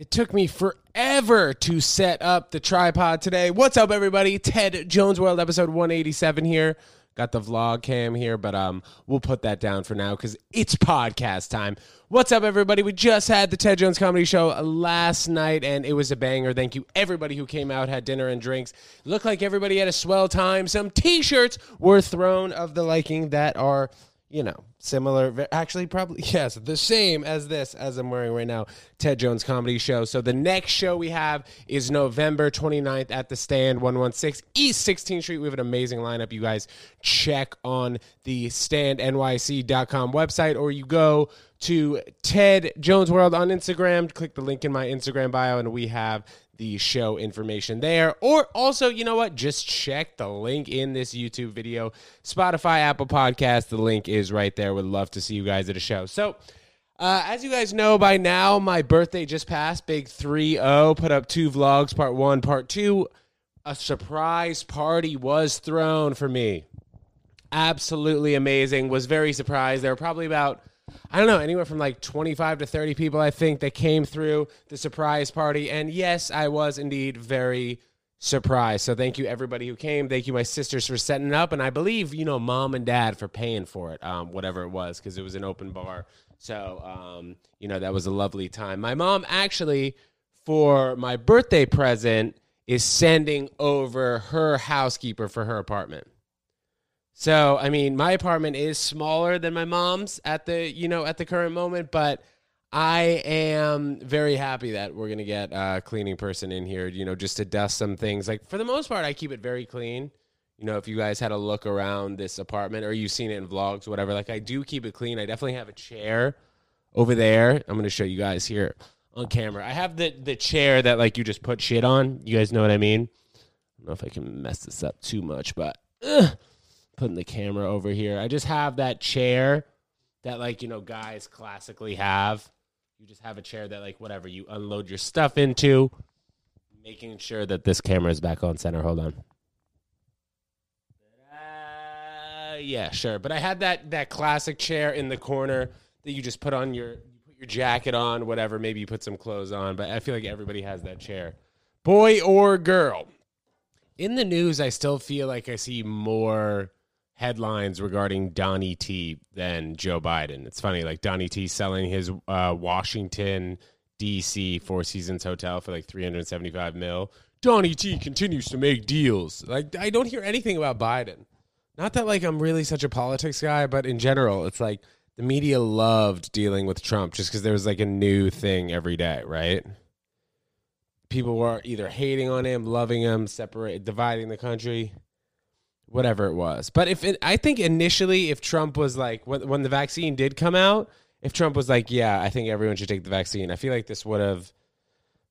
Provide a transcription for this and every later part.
It took me forever to set up the tripod today. What's up, everybody? Ted Jones World, episode 187 here. Got the vlog cam here, but um, we'll put that down for now because it's podcast time. What's up, everybody? We just had the Ted Jones Comedy Show last night, and it was a banger. Thank you, everybody who came out, had dinner and drinks. Looked like everybody had a swell time. Some T-shirts were thrown of the liking that are you know, similar, actually, probably, yes, the same as this, as I'm wearing right now, Ted Jones Comedy Show. So the next show we have is November 29th at the stand, 116 East 16th Street. We have an amazing lineup. You guys check on the standnyc.com website or you go to Ted Jones World on Instagram, click the link in my Instagram bio, and we have the show information there. Or also, you know what? Just check the link in this YouTube video. Spotify, Apple Podcast, the link is right there. Would love to see you guys at a show. So, uh, as you guys know by now, my birthday just passed. Big 3 0. Put up two vlogs, part one, part two. A surprise party was thrown for me. Absolutely amazing. Was very surprised. There were probably about I don't know, anywhere from like 25 to 30 people, I think, that came through the surprise party. And yes, I was indeed very surprised. So thank you, everybody who came. Thank you, my sisters, for setting it up. And I believe, you know, mom and dad for paying for it, um, whatever it was, because it was an open bar. So, um, you know, that was a lovely time. My mom actually, for my birthday present, is sending over her housekeeper for her apartment. So, I mean, my apartment is smaller than my mom's at the, you know, at the current moment, but I am very happy that we're to get a cleaning person in here, you know, just to dust some things. Like for the most part, I keep it very clean. You know, if you guys had a look around this apartment or you've seen it in vlogs, whatever, like I do keep it clean. I definitely have a chair over there. I'm to show you guys here on camera. I have the the chair that like you just put shit on. You guys know what I mean? I don't know if I can mess this up too much, but ugh putting the camera over here. I just have that chair that like, you know, guys classically have. You just have a chair that like whatever you unload your stuff into, making sure that this camera is back on center. Hold on. Uh, yeah, sure. But I had that that classic chair in the corner that you just put on your you put your jacket on, whatever, maybe you put some clothes on, but I feel like everybody has that chair. Boy or girl. In the news, I still feel like I see more headlines regarding Donnie T than Joe Biden. It's funny, like Donnie T selling his uh, Washington D.C. Four Seasons hotel for like 375 mil. Donnie T continues to make deals. Like I don't hear anything about Biden. Not that like I'm really such a politics guy, but in general, it's like the media loved dealing with Trump just because there was like a new thing every day, right? People were either hating on him, loving him, separate, dividing the country whatever it was. But if it, I think initially, if Trump was like when, when the vaccine did come out, if Trump was like, yeah, I think everyone should take the vaccine, I feel like this would have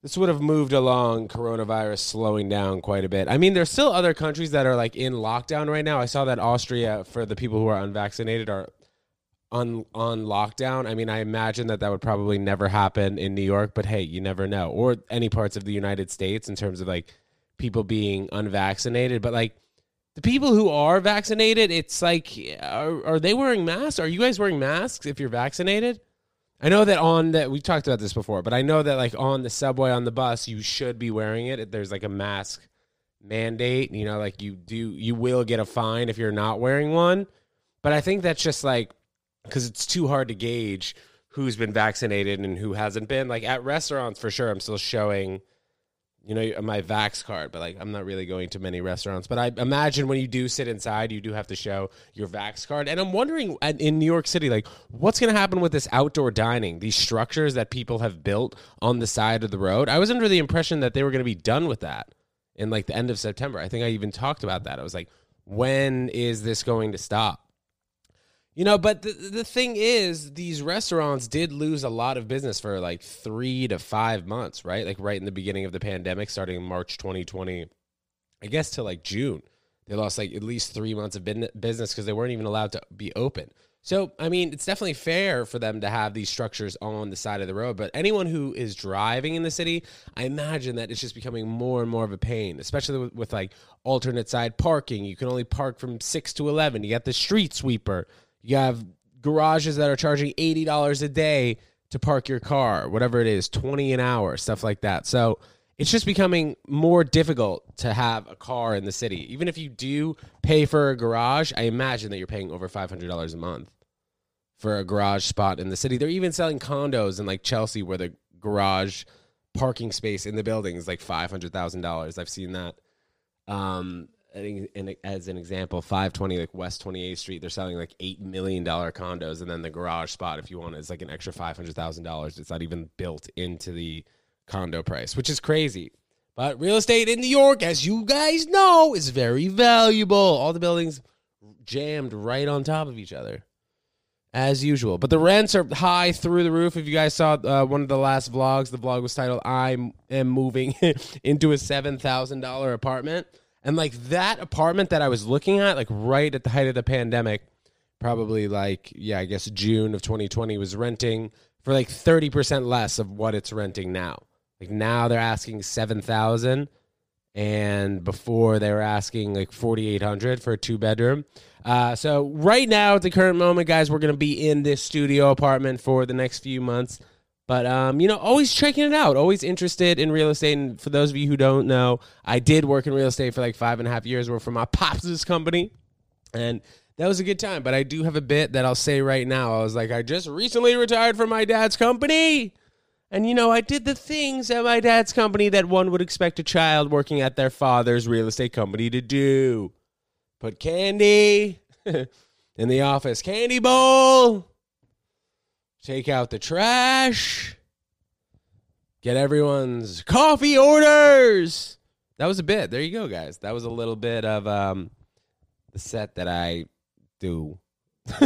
this would have moved along coronavirus slowing down quite a bit. I mean, there's still other countries that are like in lockdown right now. I saw that Austria for the people who are unvaccinated are on on lockdown. I mean, I imagine that that would probably never happen in New York, but hey, you never know. Or any parts of the United States in terms of like people being unvaccinated, but like the people who are vaccinated, it's like, are, are they wearing masks? Are you guys wearing masks if you're vaccinated? I know that on that we talked about this before, but I know that like on the subway on the bus, you should be wearing it. There's like a mask mandate. You know, like you do, you will get a fine if you're not wearing one. But I think that's just like because it's too hard to gauge who's been vaccinated and who hasn't been. Like at restaurants, for sure, I'm still showing you know my vax card but like i'm not really going to many restaurants. But i imagine when you do sit inside you do have to show your vax card. And i'm wondering in new york city like what's going to happen with this outdoor dining? These structures that people have built on the side of the road? I was under the impression that they were going to be done with that in like the end of september. I think i even talked about that. I was like when is this going to stop you know, but the, the thing is, these restaurants did lose a lot of business for like three to five months, right? Like right in the beginning of the pandemic, starting in March 2020, I guess to like June. They lost like at least three months of business because they weren't even allowed to be open. So, I mean, it's definitely fair for them to have these structures on the side of the road. But anyone who is driving in the city, I imagine that it's just becoming more and more of a pain, especially with, with like alternate side parking. You can only park from 6 to 11. You got the street sweeper you have garages that are charging $80 a day to park your car, whatever it is, 20 an hour, stuff like that. So it's just becoming more difficult to have a car in the city. Even if you do pay for a garage, I imagine that you're paying over $500 a month for a garage spot in the city. They're even selling condos in like Chelsea where the garage parking space in the building is like $500,000. I've seen that. Um, as an example, 520 like West 28th Street, they're selling like eight million dollar condos, and then the garage spot, if you want, is like an extra five hundred thousand dollars. It's not even built into the condo price, which is crazy. But real estate in New York, as you guys know, is very valuable. All the buildings jammed right on top of each other, as usual. But the rents are high through the roof. If you guys saw uh, one of the last vlogs, the vlog was titled "I am moving into a seven thousand dollar apartment." And like that apartment that I was looking at, like right at the height of the pandemic, probably like, yeah, I guess June of 2020 was renting for like 30% less of what it's renting now. Like now they're asking 7,000 and before they were asking like 4,800 for a two bedroom. Uh, so right now at the current moment, guys, we're going to be in this studio apartment for the next few months. But um, you know, always checking it out. Always interested in real estate. And for those of you who don't know, I did work in real estate for like five and a half years. Work for my pops' company, and that was a good time. But I do have a bit that I'll say right now. I was like, I just recently retired from my dad's company. And you know, I did the things at my dad's company that one would expect a child working at their father's real estate company to do. Put candy in the office candy bowl take out the trash, get everyone's coffee orders. That was a bit. There you go, guys. That was a little bit of um, the set that I do.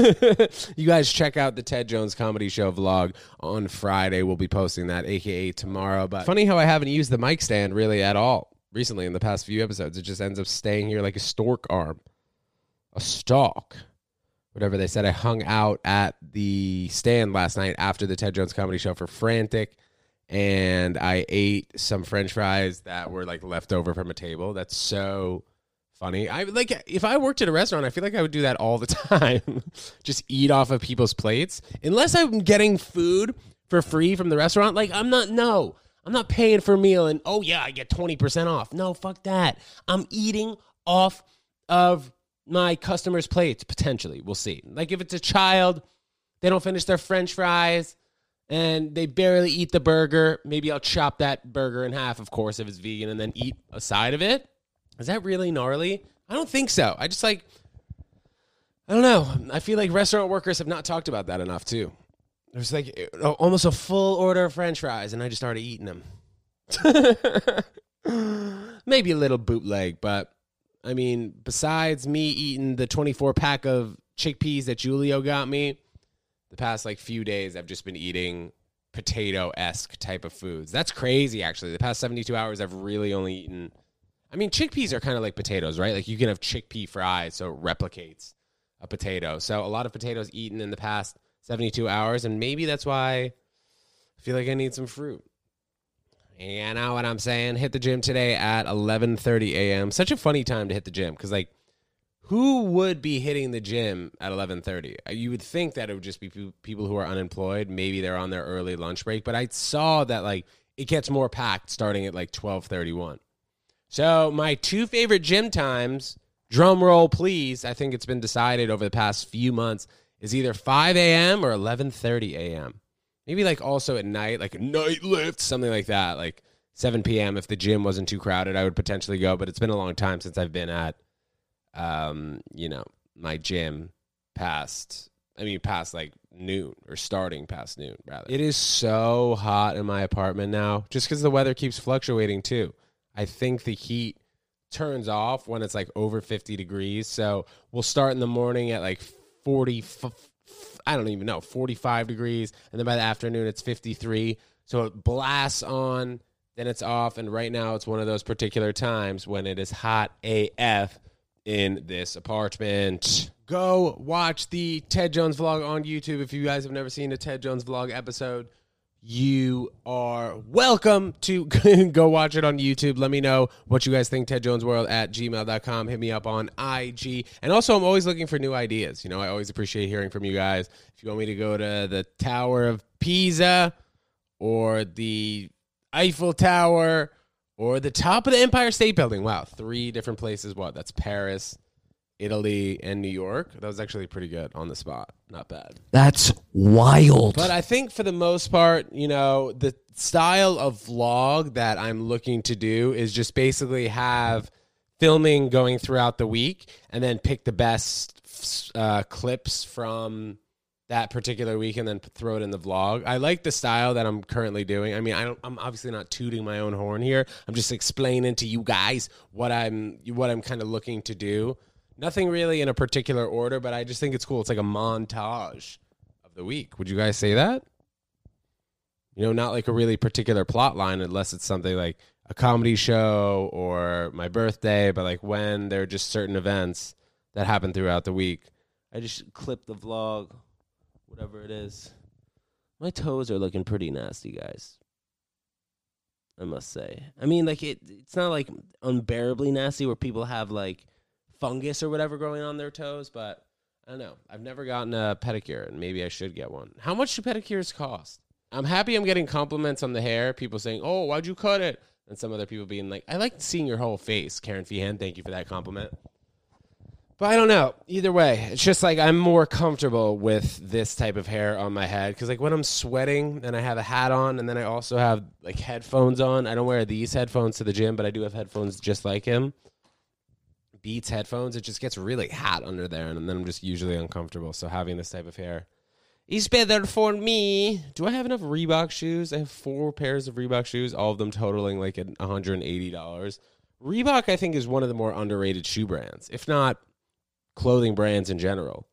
you guys check out the Ted Jones Comedy Show vlog on Friday. We'll be posting that, aka tomorrow. But funny how I haven't used the mic stand really at all recently in the past few episodes. It just ends up staying here like a stork arm, a stalk whatever they said. I hung out at the stand last night after the Ted Jones Comedy Show for Frantic, and I ate some French fries that were like left over from a table. That's so funny. I like if I worked at a restaurant, I feel like I would do that all the time. Just eat off of people's plates, unless I'm getting food for free from the restaurant. Like I'm not no. I'm not paying for a meal and oh yeah, I get 20% off. No, fuck that. I'm eating off of my customers' plates potentially. We'll see. Like if it's a child, they don't finish their french fries and they barely eat the burger, maybe I'll chop that burger in half, of course, if it's vegan, and then eat a side of it. Is that really gnarly? I don't think so. I just like, I don't know. I feel like restaurant workers have not talked about that enough, too. There's like almost a full order of french fries, and I just started eating them. maybe a little bootleg, but I mean, besides me eating the 24 pack of chickpeas that Julio got me, the past like few days I've just been eating potato esque type of foods. That's crazy, actually. The past 72 hours I've really only eaten. I mean, chickpeas are kind of like potatoes, right? Like you can have chickpea fries, so it replicates a potato. So a lot of potatoes eaten in the past 72 hours, and maybe that's why I feel like I need some fruit. You know what I'm saying? Hit the gym today at 11:30 a.m. Such a funny time to hit the gym because like, who would be hitting the gym at 11:30? Uh, you would think that it would just be people who are unemployed. Maybe they're on their early lunch break. But I saw that like it gets more packed starting at like 12:31. So my two favorite gym times, drum roll please. I think it's been decided over the past few months is either 5 a.m. or 11:30 a.m maybe like also at night, like a night lift, something like that, like 7 p.m. If the gym wasn't too crowded, I would potentially go. But it's been a long time since I've been at, um, you know, my gym past. I mean, past like noon or starting past noon, rather. It is so hot in my apartment now, just because the weather keeps fluctuating too. I think the heat turns off when it's like over 50 degrees. So we'll start in the morning at like 40, I don't even know, 45 degrees. And then by the afternoon, it's 53. So it blasts on, then it's off. And right now, it's one of those particular times when it is hot AF in this apartment. Go watch the Ted Jones vlog on YouTube if you guys have never seen a Ted Jones vlog episode. You are welcome to go watch it on YouTube. Let me know what you guys think. TedJonesWorld at gmail.com. Hit me up on IG. And also, I'm always looking for new ideas. You know, I always appreciate hearing from you guys. If you want me to go to the Tower of Pisa or the Eiffel Tower or the top of the Empire State Building. Wow, three different places. What? That's Paris, Italy, and New York. That was actually pretty good on the spot. Not bad. That's wild. But I think for the most part, you know, the style of vlog that I'm looking to do is just basically have filming going throughout the week and then pick the best uh, clips from that particular week and then throw it in the vlog. I like the style that I'm currently doing. I mean, I don't, I'm obviously not tooting my own horn here. I'm just explaining to you guys what I'm what I'm kind of looking to do. Nothing really in a particular order, but I just think it's cool. It's like a montage of the week. Would you guys say that? You know, not like a really particular plot line unless it's something like a comedy show or my birthday, but like when there are just certain events that happen throughout the week. I just clip the vlog, whatever it is. My toes are looking pretty nasty, guys. I must say. I mean, like it it's not like unbearably nasty where people have like fungus or whatever growing on their toes, but I don't know. I've never gotten a pedicure and maybe I should get one. How much do pedicures cost? I'm happy I'm getting compliments on the hair. People saying, "Oh, why'd you cut it?" And some other people being like, "I like seeing your whole face." Karen Feehan, thank you for that compliment. But I don't know. Either way, it's just like I'm more comfortable with this type of hair on my head because, like, when I'm sweating and I have a hat on, and then I also have like headphones on. I don't wear these headphones to the gym, but I do have headphones just like him. Beats headphones. It just gets really hot under there, and then I'm just usually uncomfortable. So having this type of hair is better for me. Do I have enough Reebok shoes? I have four pairs of Reebok shoes, all of them totaling like $180. Reebok, I think, is one of the more underrated shoe brands, if not clothing brands in general.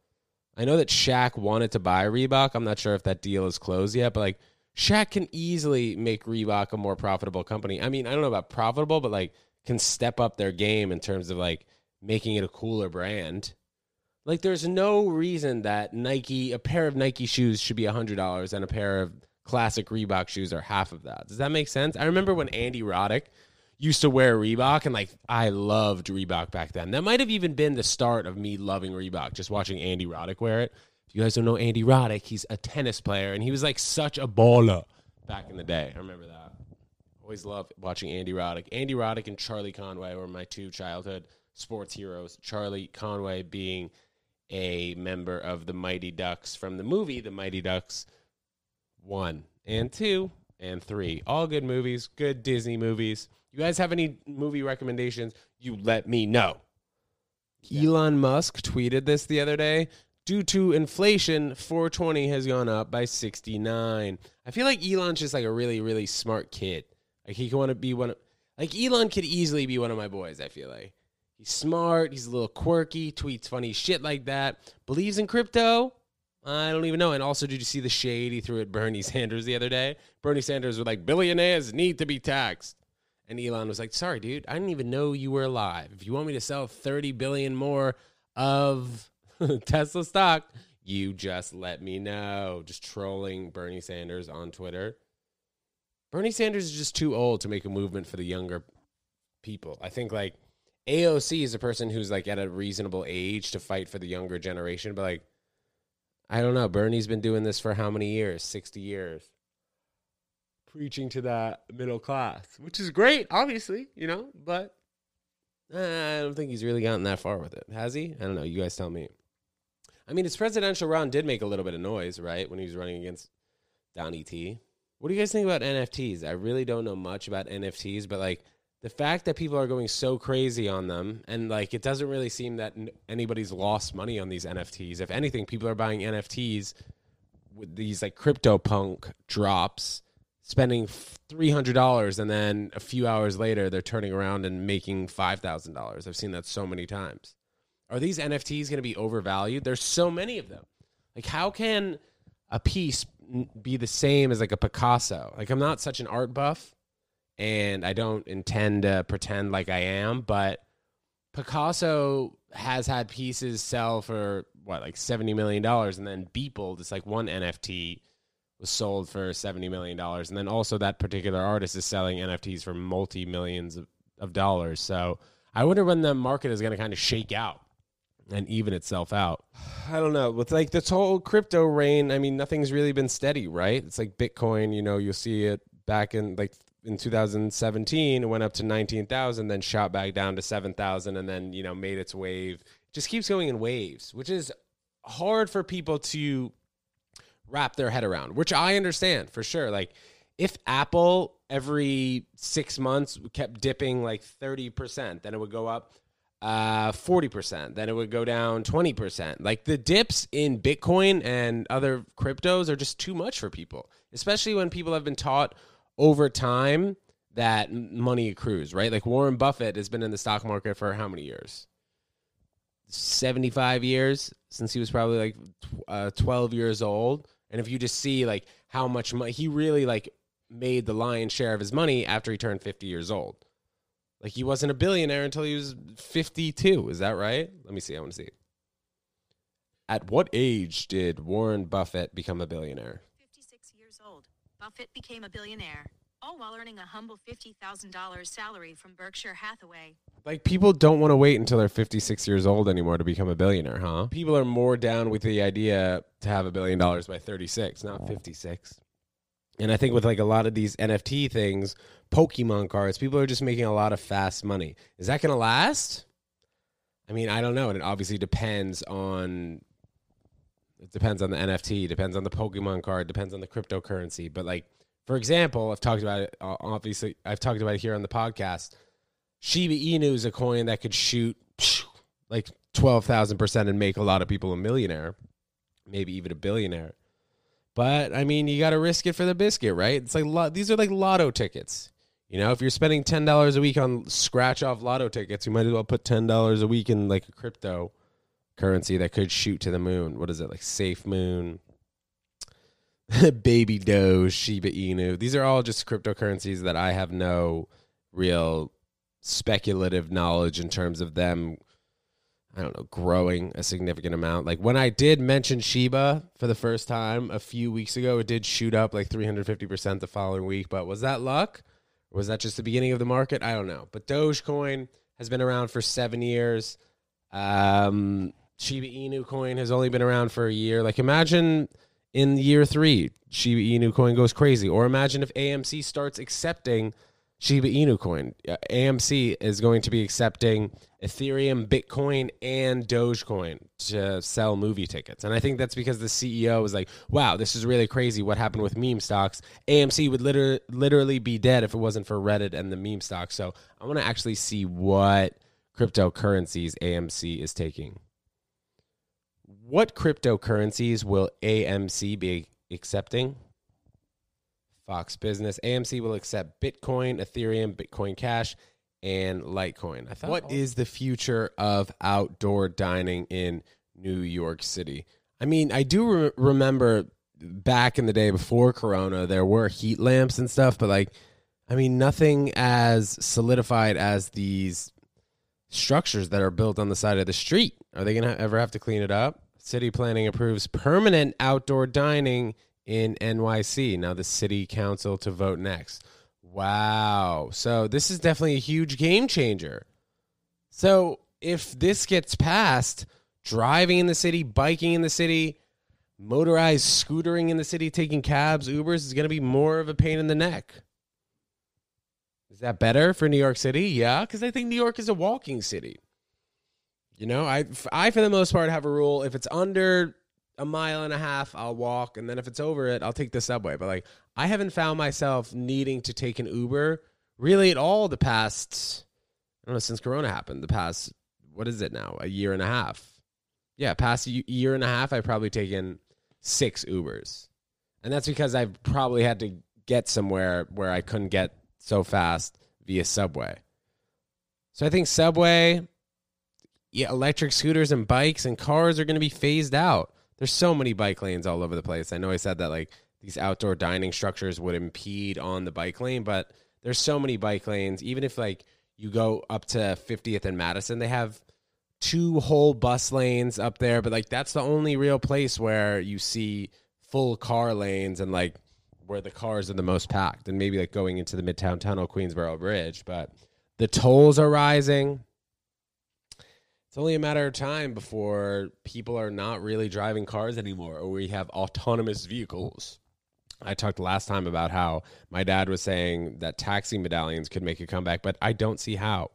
I know that Shaq wanted to buy Reebok. I'm not sure if that deal is closed yet, but like Shaq can easily make Reebok a more profitable company. I mean, I don't know about profitable, but like can step up their game in terms of like making it a cooler brand. Like there's no reason that Nike, a pair of Nike shoes should be $100 and a pair of classic Reebok shoes are half of that. Does that make sense? I remember when Andy Roddick used to wear Reebok and like I loved Reebok back then. That might have even been the start of me loving Reebok, just watching Andy Roddick wear it. If you guys don't know Andy Roddick, he's a tennis player and he was like such a baller back in the day. I remember that. Always loved watching Andy Roddick. Andy Roddick and Charlie Conway were my two childhood sports heroes. Charlie Conway being a member of the Mighty Ducks from the movie The Mighty Ducks 1 and 2 and 3. All good movies, good Disney movies. You guys have any movie recommendations? You let me know. Elon Musk tweeted this the other day. Due to inflation, 420 has gone up by 69. I feel like Elon's just like a really, really smart kid. Like he can want to be one of, like Elon could easily be one of my boys, I feel like. He's smart, he's a little quirky, tweets funny shit like that, believes in crypto. I don't even know. And also, did you see the shade he threw at Bernie Sanders the other day? Bernie Sanders was like, billionaires need to be taxed. And Elon was like, "Sorry, dude, I didn't even know you were alive. If you want me to sell 30 billion more of Tesla stock, you just let me know." Just trolling Bernie Sanders on Twitter. Bernie Sanders is just too old to make a movement for the younger people. I think like AOC is a person who's like at a reasonable age to fight for the younger generation, but like I don't know, Bernie's been doing this for how many years? 60 years preaching to that middle class, which is great, obviously, you know, but uh, I don't think he's really gotten that far with it. Has he? I don't know. You guys tell me. I mean, his presidential run did make a little bit of noise, right? When he was running against Donnie T. What do you guys think about NFTs? I really don't know much about NFTs, but like the fact that people are going so crazy on them and like it doesn't really seem that anybody's lost money on these NFTs. If anything, people are buying NFTs with these like crypto punk drops spending $300 and then a few hours later they're turning around and making $5,000. I've seen that so many times. Are these NFTs going to be overvalued? There's so many of them. Like how can a piece be the same as like a Picasso? Like I'm not such an art buff and I don't intend to pretend like I am, but Picasso has had pieces sell for what like 70 million dollars and then Beeple, just like one NFT was sold for seventy million dollars, and then also that particular artist is selling NFTs for multi millions of, of dollars. So I wonder when the market is going to kind of shake out and even itself out. I don't know. With like this whole crypto reign, I mean, nothing's really been steady, right? It's like Bitcoin. You know, you'll see it back in like in 2017 it went up to 19,000 then shot back down to 7,000 and then you know made its wave. Just keeps going in waves which is hard for people to wrap their head around which I understand for sure. Like if Apple every 6 months kept dipping like 30% then it would go up uh 40% then it would go down 20% like the dips in bitcoin and other cryptos are just too much for people especially when people have been taught over time that money accrues, right? Like Warren Buffett has been in the stock market for how many years? 75 years since he was probably like uh, 12 years old. And if you just see like how much money he really like made the lion's share of his money after he turned 50 years old. Like he wasn't a billionaire until he was 52. Is that right? Let me see. I want to see. At what age did Warren Buffett become a billionaire? 56 years old, Buffett became a billionaire, all while earning a humble $50,000 salary from Berkshire Hathaway. Like people don't want to wait until they're 56 years old anymore to become a billionaire, huh? People are more down with the idea to have a billion dollars by 36, not 56. And I think with like a lot of these NFT things, Pokemon cards, people are just making a lot of fast money. Is that going to last? I mean, I don't know. And it obviously depends on it depends on the NFT, depends on the Pokemon card, depends on the cryptocurrency. But like, for example, I've talked about it. uh, Obviously, I've talked about it here on the podcast. Shiba Inu is a coin that could shoot like twelve thousand percent and make a lot of people a millionaire, maybe even a billionaire. But I mean, you got to risk it for the biscuit, right? It's like these are like lotto tickets. You know, if you're spending ten dollars a week on scratch off lotto tickets, you might as well put ten dollars a week in like a crypto currency that could shoot to the moon. What is it like? Safe Moon, Baby Doge, Shiba Inu. These are all just cryptocurrencies that I have no real speculative knowledge in terms of them. I don't know, growing a significant amount. Like when I did mention Shiba for the first time a few weeks ago, it did shoot up like 350% the following week. But was that luck? Or was that just the beginning of the market? I don't know. But Dogecoin has been around for seven years. Um, Shiba Inu coin has only been around for a year. Like imagine in year three, Shiba Inu coin goes crazy. Or imagine if AMC starts accepting Shiba Inu coin. Uh, AMC is going to be accepting Ethereum, Bitcoin, and Dogecoin to sell movie tickets. And I think that's because the CEO was like, wow, this is really crazy. What happened with meme stocks? AMC would liter- literally be dead if it wasn't for Reddit and the meme stocks. So I want to actually see what cryptocurrencies AMC is taking. What cryptocurrencies will AMC be accepting? Fox Business. AMC will accept Bitcoin, Ethereum, Bitcoin Cash, and Litecoin. I thought, what is the future of outdoor dining in New York City? I mean, I do re- remember back in the day before Corona, there were heat lamps and stuff, but like, I mean, nothing as solidified as these structures that are built on the side of the street. Are they going to ever have to clean it up? City planning approves permanent outdoor dining in NYC. Now the city council to vote next. Wow. So this is definitely a huge game changer. So if this gets passed, driving in the city, biking in the city, motorized scootering in the city, taking cabs, Ubers is going to be more of a pain in the neck. Is that better for New York City? Yeah, because I think New York is a walking city. You know, I, I for the most part have a rule: if it's under a mile and a half, I'll walk, and then if it's over it, I'll take the subway. But like, I haven't found myself needing to take an Uber really at all the past. I don't know since Corona happened. The past what is it now? A year and a half. Yeah, past a year and a half, I've probably taken six Ubers, and that's because I've probably had to get somewhere where I couldn't get so fast via subway. So I think subway, yeah, electric scooters and bikes and cars are going to be phased out. There's so many bike lanes all over the place. I know I said that like these outdoor dining structures would impede on the bike lane, but there's so many bike lanes. Even if like you go up to 50th and Madison, they have two whole bus lanes up there, but like that's the only real place where you see full car lanes and like where the cars are the most packed and maybe like going into the Midtown Tunnel, Queensboro Bridge. But the tolls are rising. It's only a matter of time before people are not really driving cars anymore or we have autonomous vehicles. I talked last time about how my dad was saying that taxi medallions could make a comeback, but I don't see how.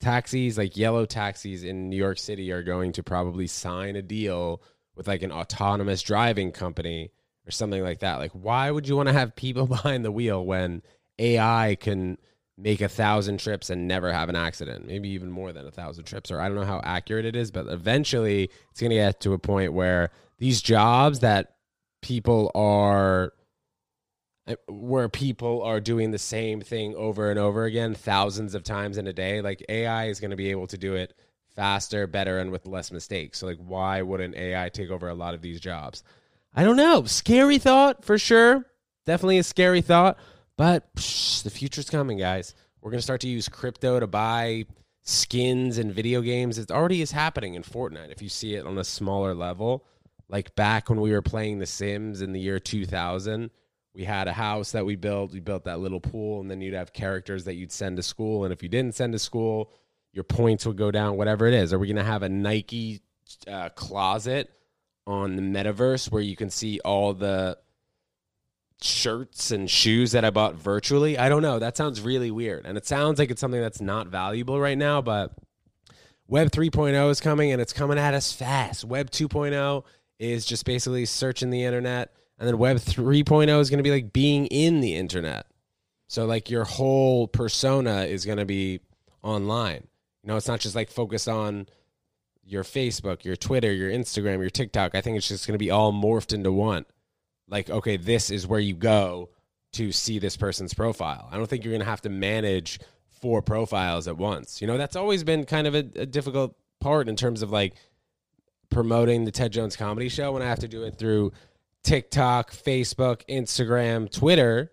Taxis, like yellow taxis in New York City, are going to probably sign a deal with like an autonomous driving company or something like that. Like, why would you want to have people behind the wheel when AI can make a thousand trips and never have an accident? Maybe even more than a thousand trips, or I don't know how accurate it is, but eventually it's going to get to a point where these jobs that people are eh, where people are doing the same thing over and over again thousands of times in a day like ai is going to be able to do it faster better and with less mistakes. So like why wouldn't ai take over a lot of these jobs? I don't know. Scary thought for sure. Definitely a scary thought but psh, the future's coming guys we're to start to use crypto to buy skins and video games it already is happening in fortnite if you see it on a smaller level like back when we were playing the sims in the year 2000 we had a house that we built. We built that little pool, and then you'd have characters that you'd send to school. And if you didn't send to school, your points would go down, whatever it is. Are we to have a Nike uh, closet on the metaverse where you can see all the shirts and shoes that I bought virtually? I don't know. That sounds really weird. And it sounds like it's something that's not valuable right now, but Web 3.0 is coming and it's coming at us fast. Web 2.0 is just basically searching the internet and then Web 3.0 is going to be like being in the internet. So like your whole persona is going to be online. You know, it's not just like focused on your Facebook, your Twitter, your Instagram, your TikTok. I think it's just going to be all morphed into one. Like, okay, this is where you go to see this person's profile. I don't think you're going to have to manage four profiles at once. You know, that's always been kind of a, a difficult part in terms of like promoting the Ted Jones comedy show when I have to do it through TikTok, Facebook, Instagram, Twitter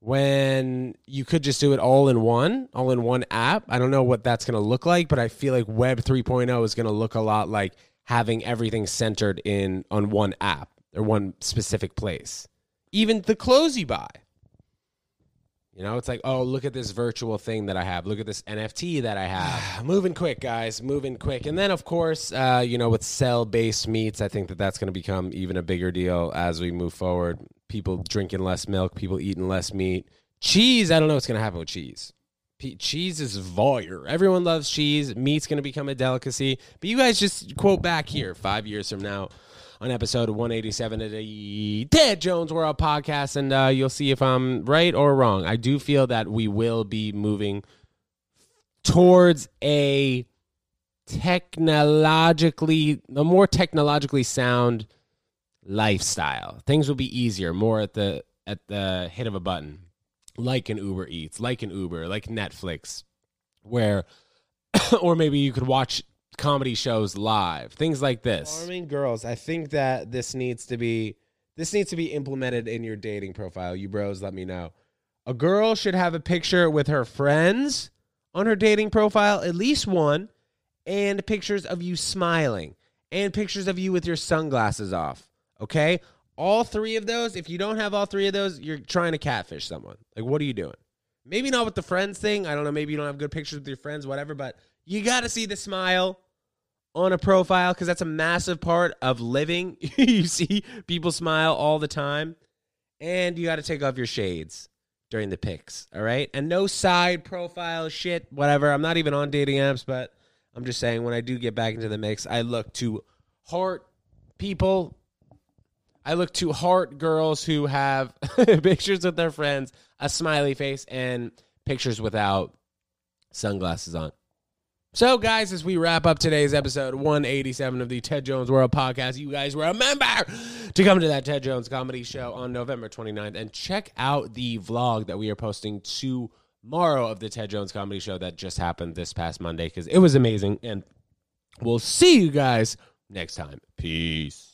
when you could just do it all in one, all in one app. I don't know what that's going to look like, but I feel like Web 3.0 is going to look a lot like having everything centered in on one app or one specific place. Even the clothes you buy. You know, it's like, oh, look at this virtual thing that I have. Look at this NFT that I have. moving quick, guys, moving quick. And then, of course, uh, you know, with cell based meats, I think that that's going to become even a bigger deal as we move forward. People drinking less milk, people eating less meat. Cheese, I don't know what's going to happen with cheese. P- cheese is voyeur. Everyone loves cheese. Meat's going to become a delicacy. But you guys just quote back here five years from now on episode 187 of the Ted Jones World podcast, and uh, you'll see if I'm right or wrong. I do feel that we will be moving towards a technologically, a more technologically sound lifestyle. Things will be easier, more at the at the hit of a button, like an Uber Eats, like an Uber, like Netflix, where, or maybe you could watch comedy shows live, things like this. Farming girls, I think that this needs to be this needs to be implemented in your dating profile. You bros, let me know. A girl should have a picture with her friends on her dating profile, at least one, and pictures of you smiling and pictures of you with your sunglasses off. Okay? All three of those, if you don't have all three of those, you're trying to catfish someone. Like, what are you doing? Maybe not with the friends thing. I don't know. Maybe you don't have good pictures with your friends, whatever, but you got to see the smile on a profile because that's a massive part of living. you see people smile all the time, and you got to take off your shades during the pics. All right, and no side profile shit, whatever. I'm not even on dating apps, but I'm just saying when I do get back into the mix, I look to heart people. I look to heart girls who have pictures with their friends, a smiley face, and pictures without sunglasses on. So, guys, as we wrap up today's episode 187 of the Ted Jones World Podcast, you guys remember to come to that Ted Jones comedy show on November 29th and check out the vlog that we are posting tomorrow of the Ted Jones comedy show that just happened this past Monday because it was amazing. And we'll see you guys next time. Peace.